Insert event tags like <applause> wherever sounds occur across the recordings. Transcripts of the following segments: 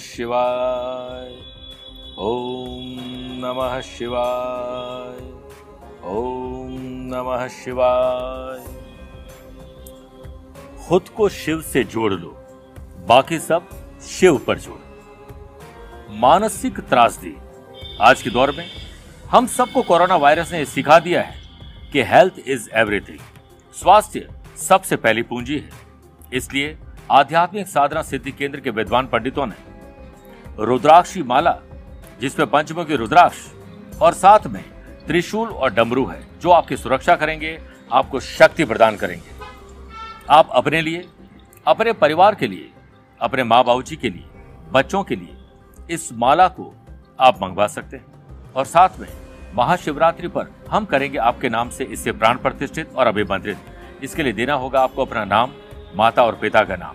शिवाय। ओम नमः शिवाय। ओम नमः शिवाय। खुद को शिव से जोड़ लो, बाकी सब शिव पर जोड़ो। मानसिक त्रासदी आज के दौर में हम सबको कोरोना वायरस ने सिखा दिया है कि हेल्थ इज़ एवरीथिंग। स्वास्थ्य सबसे पहली पूंजी है। इसलिए आध्यात्मिक साधना सिद्धि केंद्र के विद्वान पंडितों ने रुद्राक्षी माला, जिसमें पंचमुखी रुद्राक्ष और साथ में त्रिशूल और डमरू है, जो आपकी सुरक्षा करेंगे, आपको शक्ति प्रदान करेंगे। आप अपने लिए, अपने परिवार के लिए, अपने माँ बाबू जी के लिए, बच्चों के लिए इस माला को आप मंगवा सकते हैं। और साथ में महाशिवरात्रि पर हम करेंगे आपके नाम से इससे प्राण प्रतिष्ठित और अभिमंत्रित। इसके लिए देना होगा आपको अपना नाम, माता और पिता का नाम।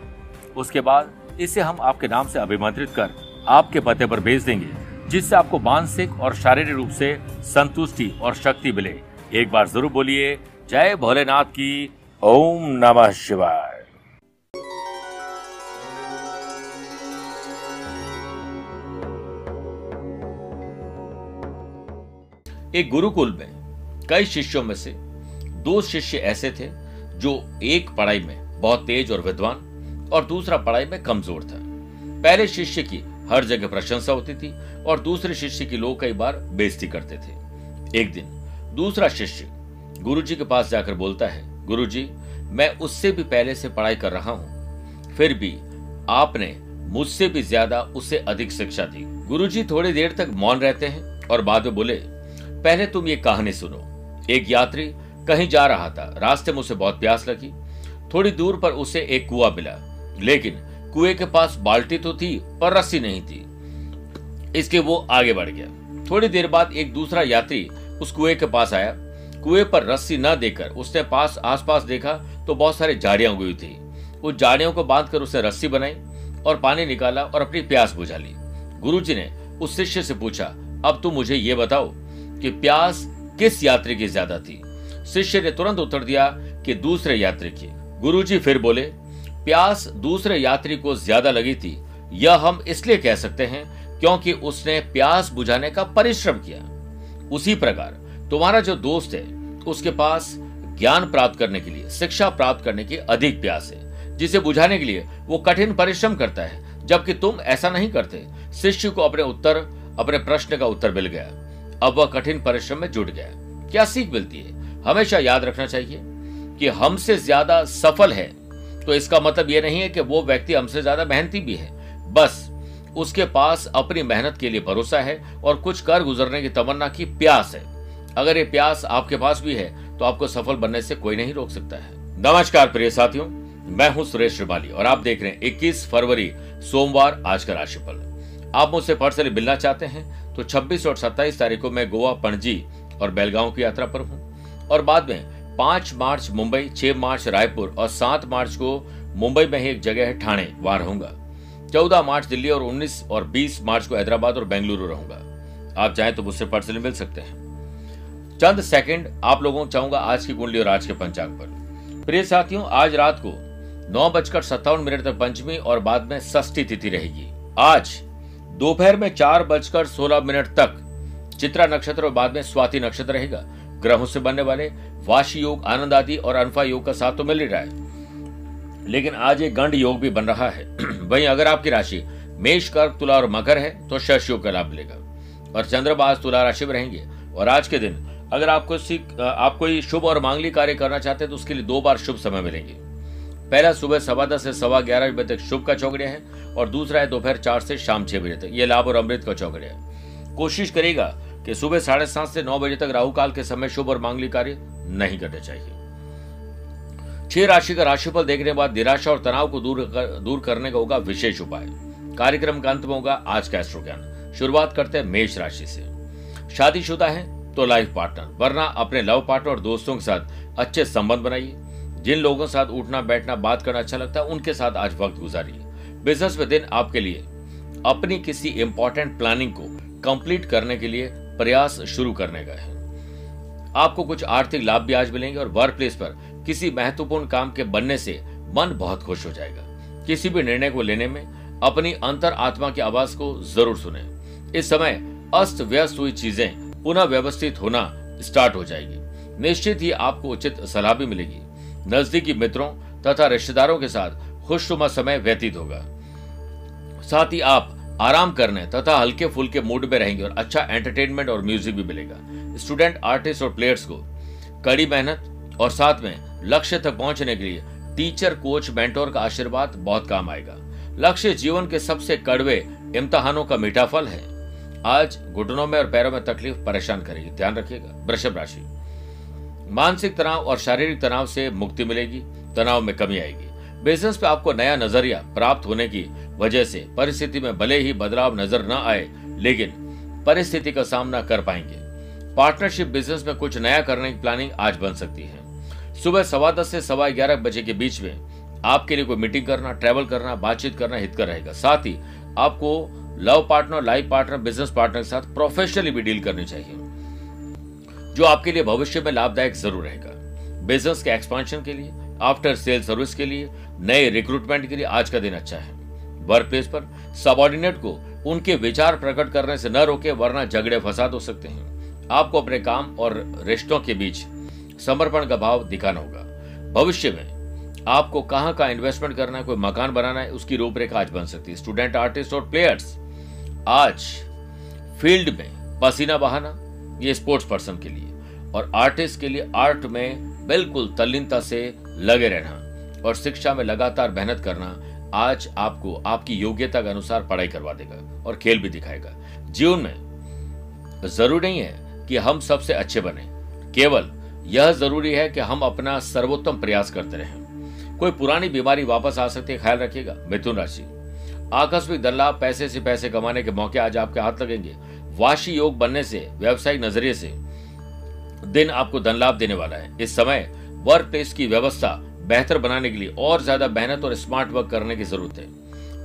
उसके बाद इसे हम आपके नाम से अभिमंत्रित कर आपके पते पर भेज देंगे, जिससे आपको मानसिक और शारीरिक रूप से संतुष्टि और शक्ति मिले। एक बार ज़रूर बोलिए, जय भोलेनाथ की ओम नमः शिवाय। एक गुरुकुल में कई शिष्यों में से दो शिष्य ऐसे थे जो एक पढ़ाई में बहुत तेज और विद्वान, और दूसरा पढ़ाई में कमज़ोर था। पहले शिष्य की हर जगह प्रशंसा होती थी और दूसरे शिष्य की लोग कई बार बेइज्जती करते थे। एक दिन दूसरा शिष्य गुरुजी के पास जाकर बोलता है, गुरुजी, मैं उससे भी पहले से पढ़ाई कर रहा हूँ, फिर भी आपने मुझसे भी ज़्यादा उससे अधिक शिक्षा दी। गुरुजी थोड़ी देर तक मौन रहते हैं और बाद में बोले, पहले तुम ये कहानी सुनो। एक यात्री कहीं जा रहा था, रास्ते में उसे बहुत प्यास लगी, थोड़ी दूर पर उसे एक कुआ मिला, लेकिन कुएँ के पास बाल्टी तो थी, पर रस्सी नहीं थी। इसके वो आगे बढ़ गया। थोड़ी देर बाद एक दूसरा यात्री उस कुएँ के पास आया। कुएँ पर रस्सी न देकर उसने पास, आसपास देखा तो बहुत सारी झाड़ियाँ उगी थी। उस झाड़ियों को बांधकर उसने रस्सी बनाई और पानी निकाला और अपनी प्यास बुझा ली। गुरुजी ने उस शिष्य से पूछा, अब तुम मुझे ये बताओ कि प्यास किस यात्री की ज़्यादा थी? शिष्य ने तुरंत उत्तर दिया कि दूसरे यात्री की। गुरुजी फिर बोले प्यास दूसरे यात्री को ज़्यादा लगी थी। यह हम इसलिए कह सकते हैं क्योंकि उसने प्यास बुझाने का परिश्रम किया। उसी प्रकार, तुम्हारा जो दोस्त है, उसके पास ज्ञान प्राप्त करने के लिए, शिक्षा प्राप्त करने की अधिक प्यास है, जिसे बुझाने के लिए वो कठिन परिश्रम करता है, जबकि तुम ऐसा नहीं करते। शिष्य को अपने उत्तर, अपने प्रश्न का उत्तर मिल गया। अब वह कठिन परिश्रम में जुट गया। क्या सीख मिलती है? हमेशा याद रखना चाहिए कि हमसे ज़्यादा सफल है तो इसका मतलब यह नहीं है कि वो व्यक्ति हमसे ज़्यादा मेहनती भी है। बस, उसके पास अपनी मेहनत के लिए भरोसा है और कुछ कर गुजरने की तमन्ना की प्यास है। अगर ये प्यास आपके पास भी है तो आपको सफल बनने से कोई नहीं रोक सकता है। नमस्कार, प्रिय साथियों। मैं हूँ सुरेश श्रिवाली और आप देख रहे हैं 21 फरवरी, सोमवार, आज का राशिफल। आप मुझसे पर्सनली मिलना चाहते हैं तो 26 और 27 तारीख को मैं गोवा, पणजी और बेलगांव की यात्रा पर हूँ। और बाद में 5 मार्च मुंबई, छह मार्च रायपुर और सात मार्च को मुंबई में ही एक जगह है ठाणे, वहाँ रहूँगा। 14 मार्च दिल्ली और 19 और 20 मार्च को हैदराबाद और बेंगलुरु रहूँगा। आप चाहें तो मुझसे पर्सनली मिल सकते हैं। चंद सेकंड आप लोगों को चाहूँगा आज की कुंडली और आज के पंचांग पर। प्रिय साथियों, आज रात को नौ बजकर सत्तावन मिनट तक पंचमी और बाद में षष्ठी तिथि रहेगी। आज दोपहर में चार बजकर सोलह मिनट तक चित्रा नक्षत्र और बाद में स्वाति नक्षत्र रहेगा। ग्रहों से बनने वाले वाशी योग, आनंद आदि और अनफा योग का साथ तो मिल ही रहा है। लेकिन आज एक गंड योग भी बन रहा है। <clears throat> वहीं अगर आपकी राशि मेष, कर्क, तुला और मकर है तो शश योग का लाभ मिलेगा। और चंद्रमा आज तुला राशि में रहेंगे। और आज के दिन अगर आपको आप कोई शुभ और मांगलिक कार्य करना चाहते हैं तो उसके लिए दो बार शुभ समय मिलेंगे। पहला सुबह सवा दस से सवा ग्यारह बजे तक शुभ का चौकड़िया है और दूसरा है दोपहर चार से शाम छह बजे तक। ये लाभ और अमृत का चौकड़िया है। कोशिश करेगा कि सुबह साढ़े सात से नौ बजे तक राहु काल के समय शुभ और मांगलिक कार्य नहीं करने चाहिए। छह राशि का राशिफल देखने के बाद निराशा और तनाव को दूर कर, दूर करने का होगा विशेष उपाय। कार्यक्रम का अंत में होगा आज का एस्ट्रो ज्ञान शुरुआत करते हैं मेष राशि से। शादीशुदा है तो लाइफ पार्टनर वरना अपने लव पार्टनर और दोस्तों के साथ अच्छे संबंध बनाइए। जिन लोगों के साथ उठना बैठना बात करना अच्छा लगता है उनके साथ आज वक्त गुजारिए। बिज़नेस में दिन आपके लिए अपनी किसी इंपॉर्टेंट प्लानिंग को कंप्लीट करने के लिए प्रयास शुरू करने का है। आपको कुछ आर्थिक लाभ भी आज मिलेंगे और वर्क प्लेस पर किसी महत्वपूर्ण काम के बनने से मन बहुत खुश हो जाएगा। किसी भी निर्णय को लेने में अपनी अंतर आत्मा की आवाज़ को ज़रूर सुने। इस समय अस्त व्यस्त हुई चीज़ें पुनः व्यवस्थित होना स्टार्ट हो जाएगी। निश्चित ही आपको उचित सलाह भी मिलेगी। नजदीकी मित्रों तथा रिश्तेदारों के साथ खुशनुमा समय व्यतीत होगा। साथ ही आप आराम करने तथा हल्के फुल्के मूड में रहेंगे और अच्छा एंटरटेनमेंट और म्यूज़िक भी मिलेगा। स्टूडेंट आर्टिस्ट और प्लेयर्स को कड़ी मेहनत और साथ में लक्ष्य तक पहुँचने के लिए टीचर कोच मेंटोर का आशीर्वाद बहुत काम आएगा। लक्ष्य जीवन के सबसे कड़वे इम्तहानों का मीठा फल है। आज घुटनों में और पैरों में तकलीफ़ परेशान करेगी। ध्यान रखिएगा। वृषभ राशि। मानसिक तनाव और शारीरिक तनाव से मुक्ति मिलेगी। तनाव में कमी आएगी। बिज़नेस पे आपको नया नज़रिया प्राप्त होने की वजह से परिस्थिति में भले ही बदलाव नज़र न आए, लेकिन परिस्थिति का सामना कर पाएँगे। पार्टनरशिप बिज़नेस में कुछ नया करने की प्लानिंग आज बन सकती है। सुबह सवा दस से सवा ग्यारह बजे के बीच में आपके लिए कोई मीटिंग करना, ट्रैवल करना, बातचीत करना हितकर रहेगा। साथ ही आपको love partner, life partner, business partner के साथ प्रोफेशनली भी डील करनी चाहिए, जो आपके लिए भविष्य में लाभदायक ज़रूर रहेगा। बिज़नेस के एक्सपांशन के लिए आफ्टर सेल सर्विस के लिए, नए रिक्रूटमेंट के लिए आज का दिन अच्छा है। वर्क प्लेस पर सबॉर्डिनेट को उनके विचार प्रकट करने से न रोके, वरना झगड़े फसाद हो सकते हैं। आपको अपने काम और रिश्तों के बीच समर्पण का भाव दिखाना होगा। भविष्य में आपको कहाँ कहाँ इन्वेस्टमेंट करना है, कोई मकान बनाना है, उसकी रूपरेखा आज बन सकती है। स्टूडेंट आर्टिस्ट और प्लेयर्स आज फ़ील्ड में पसीना बहाना, ये स्पोर्ट्स पर्सन के लिए। और आर्टिस्ट के लिए आर्ट में बिल्कुल तल्लीनता से लगे रहना और शिक्षा में लगातार मेहनत करना आज आपको आपकी योग्यता के अनुसार पढ़ाई करवा देगा और खेल भी दिखाएगा। जीवन में ज़रूरी नहीं है कि हम सबसे अच्छे बने। केवल यह ज़रूरी है कि हम अपना सर्वोत्तम प्रयास करते रहें। कोई पुरानी बीमारी वापस आ सकती है, ख्याल रखिएगा। मिथुन राशि। आकस्मिक धन पैसे से पैसे कमाने के मौके आज आपके हाथ लगेंगे। वाशी योग बनने से, व्यवसायिक नज़रिए से दिन आपको धन लाभ देने वाला है। इस समय वर्क प्लेस की व्यवस्था बेहतर बनाने के लिए और ज़्यादा मेहनत और स्मार्ट वर्क करने की ज़रूरत है।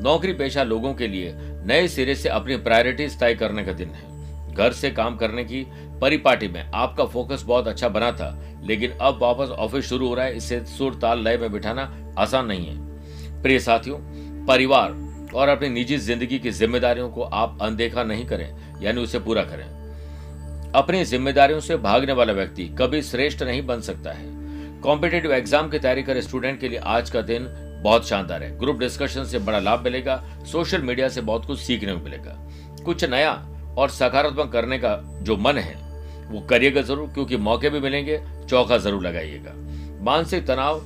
नौकरी पेशा लोगों के लिए नए सिरे से अपनी प्रायोरिटीज तय करने का दिन है। घर से काम करने की परिपाटी में आपका फोकस बहुत अच्छा बना था, लेकिन अब वापस ऑफ़िस शुरू हो रहा है, इसे सुर ताल लय में बिठाना आसान नहीं है। प्रिय साथियों, परिवार और अपनी निजी ज़िंदगी की जिम्मेदारियों को आप अनदेखा नहीं करें, यानी उसे पूरा करें। अपनी जिम्मेदारियों से भागने वाला व्यक्ति कभी श्रेष्ठ नहीं बन सकता है। कॉम्पिटेटिव एग्ज़ाम की तैयारी कर स्टूडेंट के लिए आज का दिन बहुत शानदार है। ग्रुप डिस्कशन से बड़ा लाभ मिलेगा सोशल मीडिया से बहुत कुछ सीखने को मिलेगा। कुछ नया और सकारात्मक करने का जो मन है, वो करिएगा ज़रूर, क्योंकि मौके भी मिलेंगे, चौका ज़रूर लगाइएगा। मानसिक तनाव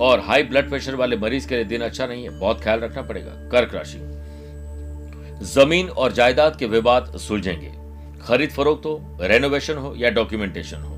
और हाई ब्लड प्रेशर वाले मरीज़ के लिए दिन अच्छा नहीं है, बहुत ख्याल रखना पड़ेगा। कर्क राशि। ज़मीन और जायदाद के विवाद सुलझेंगे। खरीद फरोख्त हो रेनोवेशन हो या डॉक्यूमेंटेशन हो।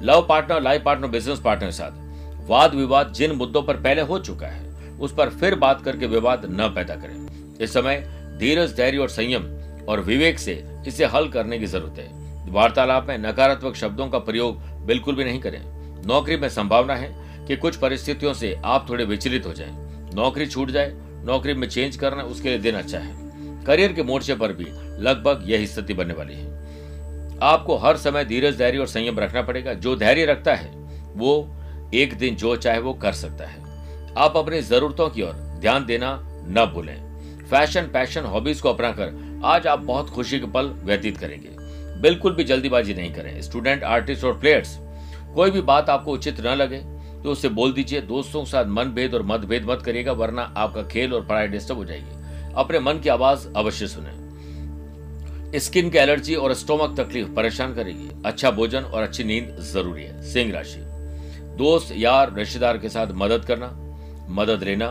Love partner, life partner, business partner के साथ। वाद विवाद जिन मुद्दों पर पहले हो चुका है, उस पर फिर बात करके विवाद न पैदा करें। इस समय धीरज, धैर्य और संयम और विवेक से इसे हल करने की ज़रूरत है। वार्तालाप में नकारात्मक शब्दों का प्रयोग बिल्कुल भी नहीं करें। नौकरी में संभावना है कि कुछ परिस्थितियों से आप थोड़े विचलित हो जाएँ। नौकरी छूट जाए, नौकरी में चेंज करना उसके लिए दिन अच्छा है। करियर के मोर्चे पर भी लगभग यही स्थिति बनने वाली है। आपको हर समय धीरज, धैर्य और संयम रखना पड़ेगा। जो धैर्य रखता है, वो एक दिन जो चाहे वो कर सकता है। आप अपनी जरूरतों की ओर ध्यान देना न भूलें। फ़ैशन, पैशन, हॉबीज को अपनाकर आज आप बहुत खुशी के पल व्यतीत करेंगे। बिल्कुल भी जल्दीबाजी नहीं करें। स्टूडेंट, आर्टिस्ट और प्लेयर्स, कोई भी बात आपको उचित न लगे तो उसे बोल दीजिए। दोस्तों के साथ मनभेद और मतभेद मत करिएगा, वरना आपका खेल और पढ़ाई डिस्टर्ब हो जाएगी। अपने मन की आवाज़ अवश्य सुने। स्किन की एलर्जी और स्टोमक तकलीफ़ परेशान करेगी। अच्छा भोजन और अच्छी नींद ज़रूरी है सिंह राशि। दोस्त, यार, रिश्तेदार के साथ मदद करना, मदद लेना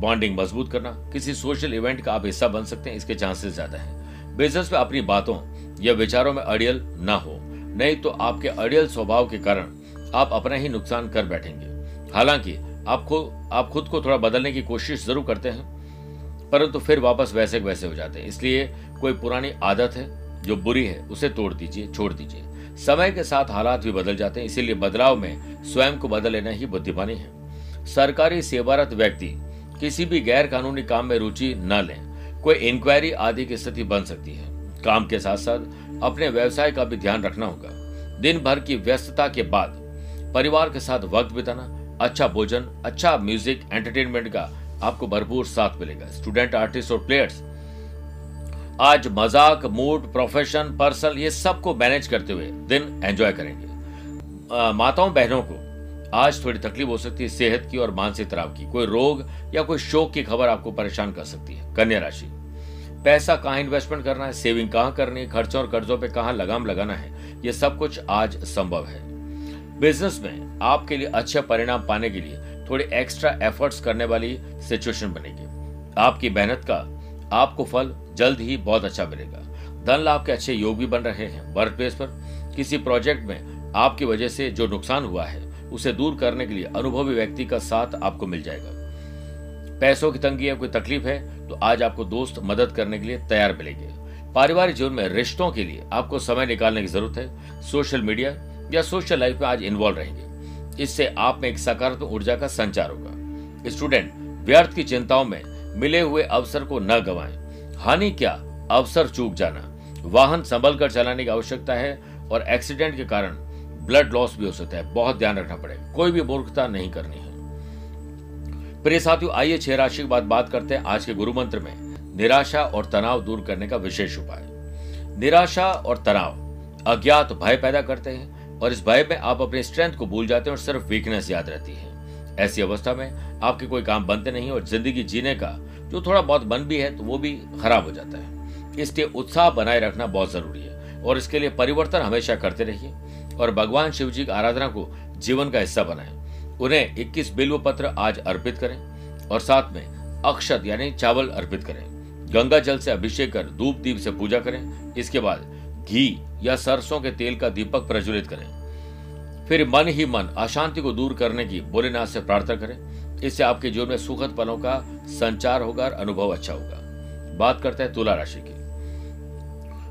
बॉन्डिंग मज़बूत करना, किसी सोशल इवेंट का आप हिस्सा बन सकते हैं, इसके चांसेस ज़्यादा है। बिज़नेस में अपनी बातों या विचारों में अड़ियल ना हो, नहीं तो आपके अड़ियल स्वभाव के कारण आप अपना ही नुकसान कर बैठेंगे। हालाँकि, आप खुद आप खुद को थोड़ा बदलने की कोशिश ज़रूर करते हैं, परंतु फिर वापस वैसे वैसे हो जाते हैं। इसलिए कोई पुरानी आदत है जो बुरी है, उसे तोड़ दीजिए, छोड़ दीजिए। समय के साथ हालात भी बदल जाते हैं, इसीलिए बदलाव में स्वयं को बदल लेना ही बुद्धिमानी है। सरकारी सेवारत व्यक्ति किसी भी गैर कानूनी काम में रुचि न लें। कोई इंक्वायरी आदि की स्थिति बन सकती है। काम के साथ साथ अपने व्यवसाय का भी ध्यान रखना होगा। दिन भर की व्यस्तता के बाद परिवार के साथ वक्त बिताना अच्छा भोजन अच्छा म्यूज़िक एंटरटेनमेंट का आपको भरपूर साथ मिलेगा। स्टूडेंट आर्टिस्ट और प्लेयर्स आज मज़ाक, मूड प्रोफेशन पर्सनल ये सबको मैनेज करते हुए दिन एंजॉय करेंगे। माताओं, बहनों को आज थोड़ी तकलीफ़ हो सकती है सेहत की और मानसिक तनाव की। कोई रोग या कोई शोक की खबर आपको परेशान कर सकती है। कन्या राशि। पैसा कहाँ इन्वेस्टमेंट करना है? सेविंग कहाँ करनी है? खर्चों और कर्जों पे कहाँ लगाम लगाना है? ये सब कुछ आज संभव है। बिज़नेस में आपके लिए अच्छे परिणाम पाने के लिए थोड़ी एक्स्ट्रा एफर्ट्स करने वाली सिचुएशन बनेगी। आपकी मेहनत का आपको फल जल्द ही बहुत अच्छा मिलेगा। धन लाभ के अच्छे योग भी बन रहे हैं। वर्क प्लेस पर किसी प्रोजेक्ट में आपकी वजह से जो नुकसान हुआ है, उसे दूर करने के लिए अनुभवी व्यक्ति का साथ आपको मिल जाएगा। पैसों की तंगी या कोई तकलीफ़ है तो आज आपको दोस्त मदद करने के लिए तैयार मिलेंगे। पारिवारिक जीवन में रिश्तों के लिए आपको समय निकालने की ज़रूरत है। सोशल मीडिया या सोशल लाइफ में आज इन्वॉल्व रहेंगे। इससे आप में एक सकारात्मक ऊर्जा का संचार होगा। स्टूडेंट व्यर्थ की चिंताओं में मिले हुए अवसर को न गवाएँ। हानि क्या? अवसर चूक जाना। वाहन संभल कर चलाने की आवश्यकता है और एक्सीडेंट के कारण ब्लड लॉस भी हो सकता है। बहुत ध्यान रखना पड़ेगा। कोई भी मूर्खता नहीं करनी है। प्रिय साथियों, आइए छह राशि के बाद बात करते हैं आज के गुरु मंत्र में। निराशा और तनाव दूर करने का विशेष उपाय। निराशा और तनाव अज्ञात भय पैदा करते हैं और इस भय में आप अपने स्ट्रेंथ को भूल जाते हैं और सिर्फ़ वीकनेस याद रहती है। ऐसी अवस्था में आपके कोई काम बनते नहीं और ज़िंदगी जीने का जो थोड़ा बहुत बन भी है तो वो भी खराब हो जाता है। इसलिए उत्साह बनाए रखना बहुत ज़रूरी है और इसके लिए परिवर्तन हमेशा करते रहिए और भगवान शिव जी की आराधना को जीवन का हिस्सा बनाएँ। उन्हें 21 बिल्व पत्र आज अर्पित करें और साथ में अक्षत यानी चावल अर्पित करें। गंगा जल से अभिषेक कर धूप दीप से पूजा करें। इसके बाद घी या सरसों के तेल का दीपक प्रज्वलित करें। फिर मन ही मन अशांति को दूर करने की भोलेनाथ से प्रार्थना करें। इससे आपके जीवन में सुखद पलों का संचार होगा और अनुभव अच्छा होगा। बात करते हैं तुला राशि की।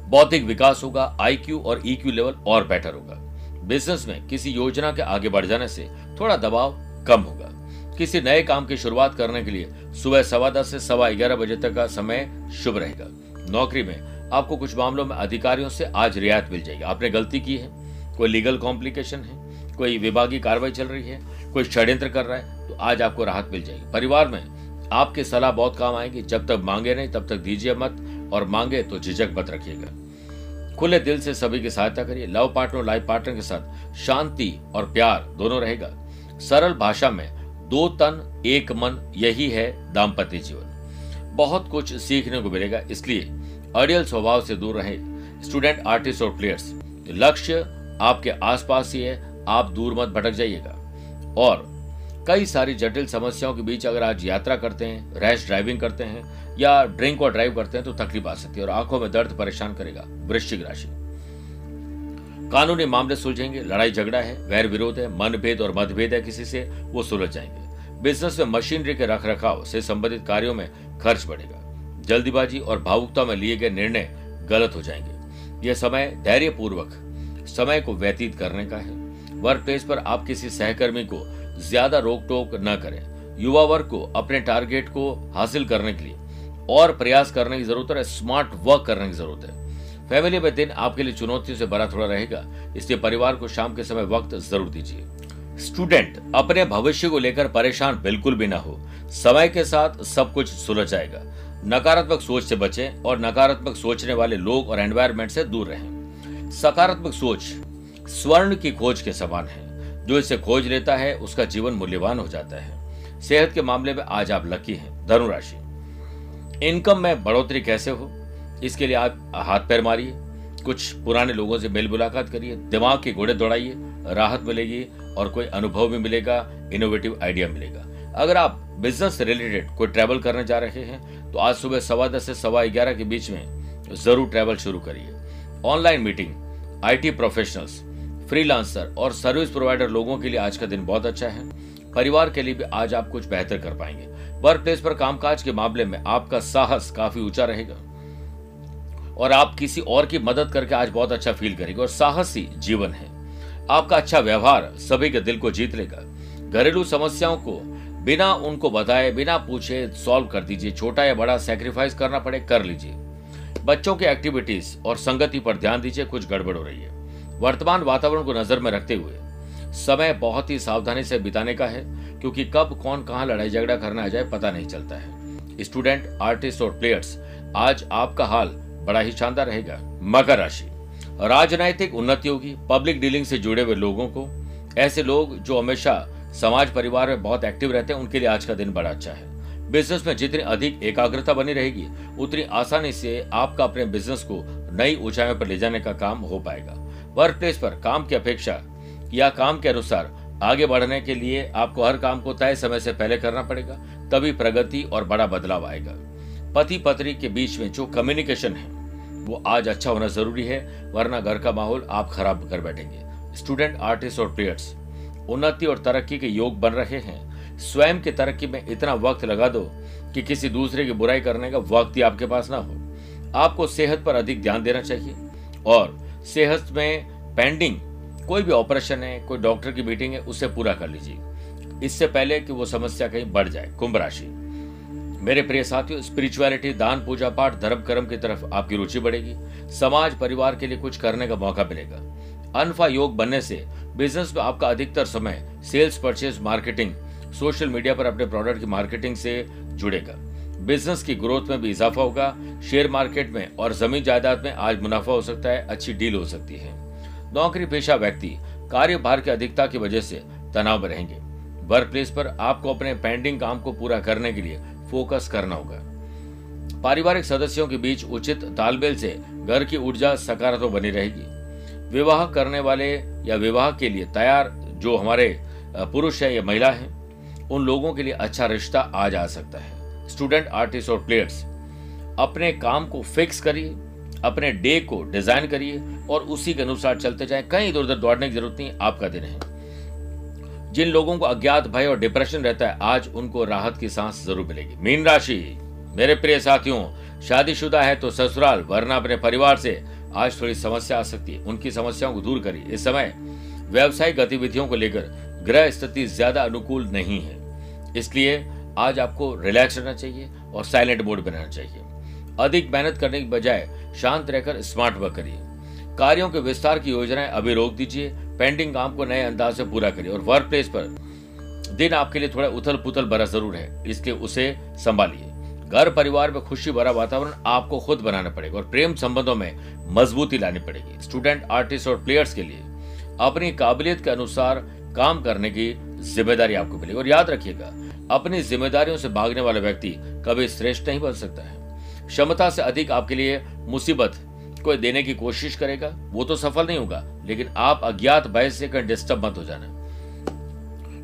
बौद्धिक विकास होगा आईक्यू और ईक्यू लेवल और बेटर होगा। बिज़नेस में किसी योजना के आगे बढ़ जाने से थोड़ा दबाव कम होगा। किसी नए काम की शुरुआत करने के लिए सुबह सवा दस से सवा ग्यारह बजे तक का समय शुभ रहेगा। नौकरी में आपको कुछ मामलों में अधिकारियों से आज रियायत मिल जाएगी। आपने गलती की है। कोई लीगल कॉम्प्लिकेशन है? कोई विभागीय कार्रवाई चल रही है? कोई षड्यंत्र कर रहा है? आज आपको राहत मिल जाएगी। परिवार में आपकी सलाह बहुत काम आएगी। जब तक मांगे नहीं, तब तक दीजिए मत, और मांगे तो झिझक मत रखिएगा। खुले दिल से सभी की सहायता करिए। लव पार्टनर लाइफ पार्टनर के साथ शांति और प्यार दोनों रहेगा। सरल भाषा में दो तन, एक मन, यही है दाम्पत्य जीवन। बहुत कुछ सीखने को मिलेगा। इसलिए अड़ियल स्वभाव से दूर रहे। स्टूडेंट, आर्टिस्ट और प्लेयर्स, लक्ष्य आपके आसपास ही है। आप दूर मत भटक जाइएगा। और कई सारी जटिल समस्याओं के बीच अगर आज यात्रा करते हैं रैश ड्राइविंग करते हैं, या ड्रिंक और ड्राइव करते हैं तो तकलीफ़ आ सकती है और आँखों में दर्द परेशान करेगा, वृश्चिक राशि। कानूनी मामले सुलझेंगे, लड़ाई झगड़ा है वैर विरोध है, मनभेद और मतभेद है किसी से, वो सुलझ जाएँगे। बिज़नेस में मशीनरी के रख रखाव से संबंधित कार्यों में खर्च बढ़ेगा। जल्दीबाजी और भावुकता में लिए गए निर्णय गलत हो जाएँगे। यह समय धैर्य पूर्वक समय को व्यतीत करने का है। वर्क प्लेस पर आप किसी सहकर्मी को ज़्यादा रोक टोक न करें। युवा वर्ग को, अपने टारगेट को हासिल करने के लिए और प्रयास करने की ज़रूरत है, स्मार्ट वर्क करने की ज़रूरत है। फैमिली में दिन आपके लिए चुनौतियों से भरा थोड़ा रहेगा, इसलिए परिवार को शाम के समय वक्त ज़रूर दीजिए। स्टूडेंट, अपने भविष्य को लेकर परेशान बिल्कुल भी ना हो। समय के साथ सब कुछ सुलझ जाएगा। नकारात्मक सोच से बचें और नकारात्मक सोचने वाले लोग और एनवायरमेंट से दूर रहें। सकारात्मक सोच, स्वर्ण की खोज के समान है। जो इसे खोज लेता है, उसका जीवन मूल्यवान हो जाता है। सेहत के मामले में आज आप लकी हैं धनुराशि इनकम में बढ़ोतरी कैसे हो? इसके लिए आप हाथ पैर मारिए। कुछ पुराने लोगों से मेल मुलाकात करिए। दिमाग के घोड़े दौड़ाइए, राहत मिलेगी और कोई अनुभव भी मिलेगा इनोवेटिव आइडिया मिलेगा। अगर आप बिज़नेस रिलेटेड कोई ट्रैवल करने जा रहे हैं तो आज सुबह सवा दस से सवा ग्यारह के बीच में ज़रूर ट्रैवल शुरू करिए। Online meeting IT professionals freelancer और सर्विस प्रोवाइडर लोगों के लिए आज का दिन बहुत अच्छा है। परिवार के लिए भी आज आप कुछ बेहतर कर पाएँगे। वर्क प्लेस पर कामकाज के मामले में आपका साहस काफ़ी ऊँचा रहेगा। और आप किसी और की मदद करके आज बहुत अच्छा फील करेंगे और साहसी जीवन है। आपका अच्छा व्यवहार सभी के दिल को जीत लेगा। घरेलू समस्याओं को बिना उनको बताए, बिना पूछे सॉल्व कर दीजिए। छोटा या बड़ा सेक्रीफाइस करना पड़े, कर लीजिए। बच्चों की एक्टिविटीज़ और संगति पर ध्यान दीजिए, कुछ गड़बड़ हो रही है। वर्तमान वातावरण को नज़र में रखते हुए। समय बहुत ही सावधानी से बिताने का है, क्योंकि कब कौन कहाँ लड़ाई झगड़ा करना आ जाए पता नहीं चलता है। स्टूडेंट, आर्टिस्ट और प्लेयर्स, आज आपका हाल बड़ा ही शानदार रहेगा। मकर राशि। राजनैतिक उन्नति होगी, पब्लिक डीलिंग से जुड़े हुए लोगों को। ऐसे लोग जो हमेशा समाज, परिवार में बहुत एक्टिव रहते हैं, उनके लिए आज का दिन बड़ा अच्छा है। बिज़नेस में जितनी अधिक एकाग्रता बनी रहेगी, उतनी आसानी से आपका अपने बिज़नेस को नई ऊंचाइयों पर ले जाने का काम हो पाएगा। वर्क प्लेस पर काम की अपेक्षा या काम के अनुसार आगे बढ़ने के लिए आपको हर काम को तय समय से पहले करना पड़ेगा, तभी प्रगति और बड़ा बदलाव आएगा। पति पत्नी के बीच में जो कम्युनिकेशन है, वो आज अच्छा होना ज़रूरी है, वरना घर का माहौल आप खराब कर बैठेंगे। स्टूडेंट आर्टिस्ट और प्लेयर्स उन्नति और तरक्की के योग बन रहे हैं। स्वयं की तरक्की में इतना वक्त लगा दो कि किसी दूसरे की बुराई करने का वक्त ही आपके पास ना हो। आपको सेहत पर अधिक ध्यान देना चाहिए और सेहत में पेंडिंग कोई भी ऑपरेशन है, कोई डॉक्टर की मीटिंग है, उसे पूरा कर लीजिए। इससे पहले कि वो समस्या कहीं बढ़ जाए, कुंभ राशि। मेरे प्रिय साथियों स्पिरिचुअलिटी दान, पूजा पाठ, धर्म, कर्म की तरफ़ आपकी रुचि बढ़ेगी। समाज, परिवार के लिए कुछ करने का मौका मिलेगा। अनफा योग बनने से बिज़नेस में आपका अधिकतर समय sales purchase marketing social media पर अपने प्रोडक्ट की मार्केटिंग से जुड़ेगा। बिज़नेस की ग्रोथ में भी इजाफा होगा। शेयर मार्केट में और ज़मीन जायदाद में आज मुनाफा हो सकता है, अच्छी डील हो सकती है। नौकरी पेशा व्यक्ति कार्यभार की अधिकता की वजह से तनाव में रहेंगे। वर्क प्लेस पर आपको अपने पेंडिंग काम को पूरा करने के लिए फोकस करना होगा। पारिवारिक सदस्यों के बीच उचित तालमेल से घर की ऊर्जा सकारात्मक बनी रहेगी। विवाह करने वाले या विवाह के लिए तैयार जो हमारे पुरुष है या महिला है, उन लोगों के लिए अच्छा रिश्ता आज आ सकता है। स्टूडेंट आर्टिस्ट और प्लेयर्स अपने काम को फिक्स करिए, अपने डे को डिज़ाइन करिए और उसी के अनुसार चलते जाएँ। कहीं इधर उधर दौड़ने की ज़रूरत नहीं, आपका दिन है। जिन लोगों को अज्ञात भय और डिप्रेशन रहता है, आज उनको राहत की सांस ज़रूर मिलेगी। मीन राशि, मेरे प्रिय साथियों, शादीशुदा है तो ससुराल, वरना अपने परिवार से आज थोड़ी समस्या आ सकती है। उनकी समस्याओं को दूर करिए। इस समय व्यवसायिक गतिविधियों को लेकर ग्रह स्थिति ज़्यादा अनुकूल नहीं है। इसलिए आज आपको रिलैक्स रहना चाहिए और साइलेंट मोड बनाना चाहिए। अधिक मेहनत करने की बजाय शांत रहकर स्मार्ट वर्क करिए। कार्यों के विस्तार की योजनाएँ अभी रोक दीजिए पेंडिंग काम को नए अंदाज से पूरा करिए और वर्क प्लेस पर दिन आपके लिए थोड़ा उथल पुथल भरा ज़रूर है इसलिए उसे संभालिए। घर परिवार में खुशी भरा वातावरण आपको खुद बनाना पड़ेगा और प्रेम संबंधों में मजबूती लानी पड़ेगी। स्टूडेंट आर्टिस्ट और प्लेयर्स के लिए अपनी काबिलियत के अनुसार काम करने की ज़िम्मेदारी आपको मिलेगी। और याद रखिएगा अपनी जिम्मेदारियों से भागने वाला व्यक्ति कभी श्रेष्ठ नहीं बन सकता है। क्षमता से अधिक आपके लिए मुसीबत कोई देने की कोशिश करेगा, वो तो सफल नहीं होगा, लेकिन आप अज्ञात भय से कहीं डिस्टर्ब मत हो जाना।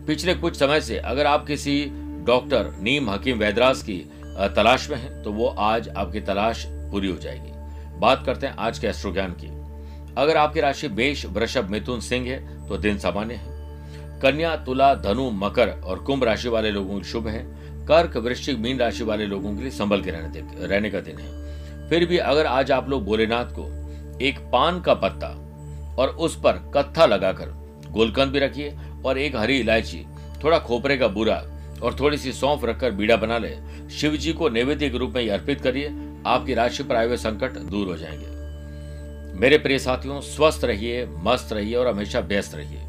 पिछले कुछ समय से अगर आप किसी डॉक्टर नीम हकीम वैदराज की तलाश में हैं तो वो आज आपकी तलाश पूरी हो जाएगी। बात करते हैं आज के एस्ट्रो ज्ञान की। अगर आपकी राशि मेष, वृषभ, मिथुन, सिंह है तो दिन सामान्य है। कन्या, तुला, धनु, मकर और कुंभ राशि वाले लोगों के शुभ है। कर्क, वृश्चिक, मीन राशि वाले लोगों के लिए संभल के रहने रहने का दिन है। फिर भी अगर आज आप लोग भोलेनाथ को एक पान का पत्ता और उस पर कत्था लगाकर गोलकंद भी रखिए और एक हरी इलायची, थोड़ा खोपरे का बुरा और थोड़ी सी सौंफ रखकर बीड़ा बना ले, शिव जी को नैवेद्य के रूप में अर्पित करिए, आपकी राशि पर आए हुए संकट दूर हो जाएँगे। मेरे प्रिय साथियों, स्वस्थ रहिए, मस्त रहिए और हमेशा व्यस्त रहिए।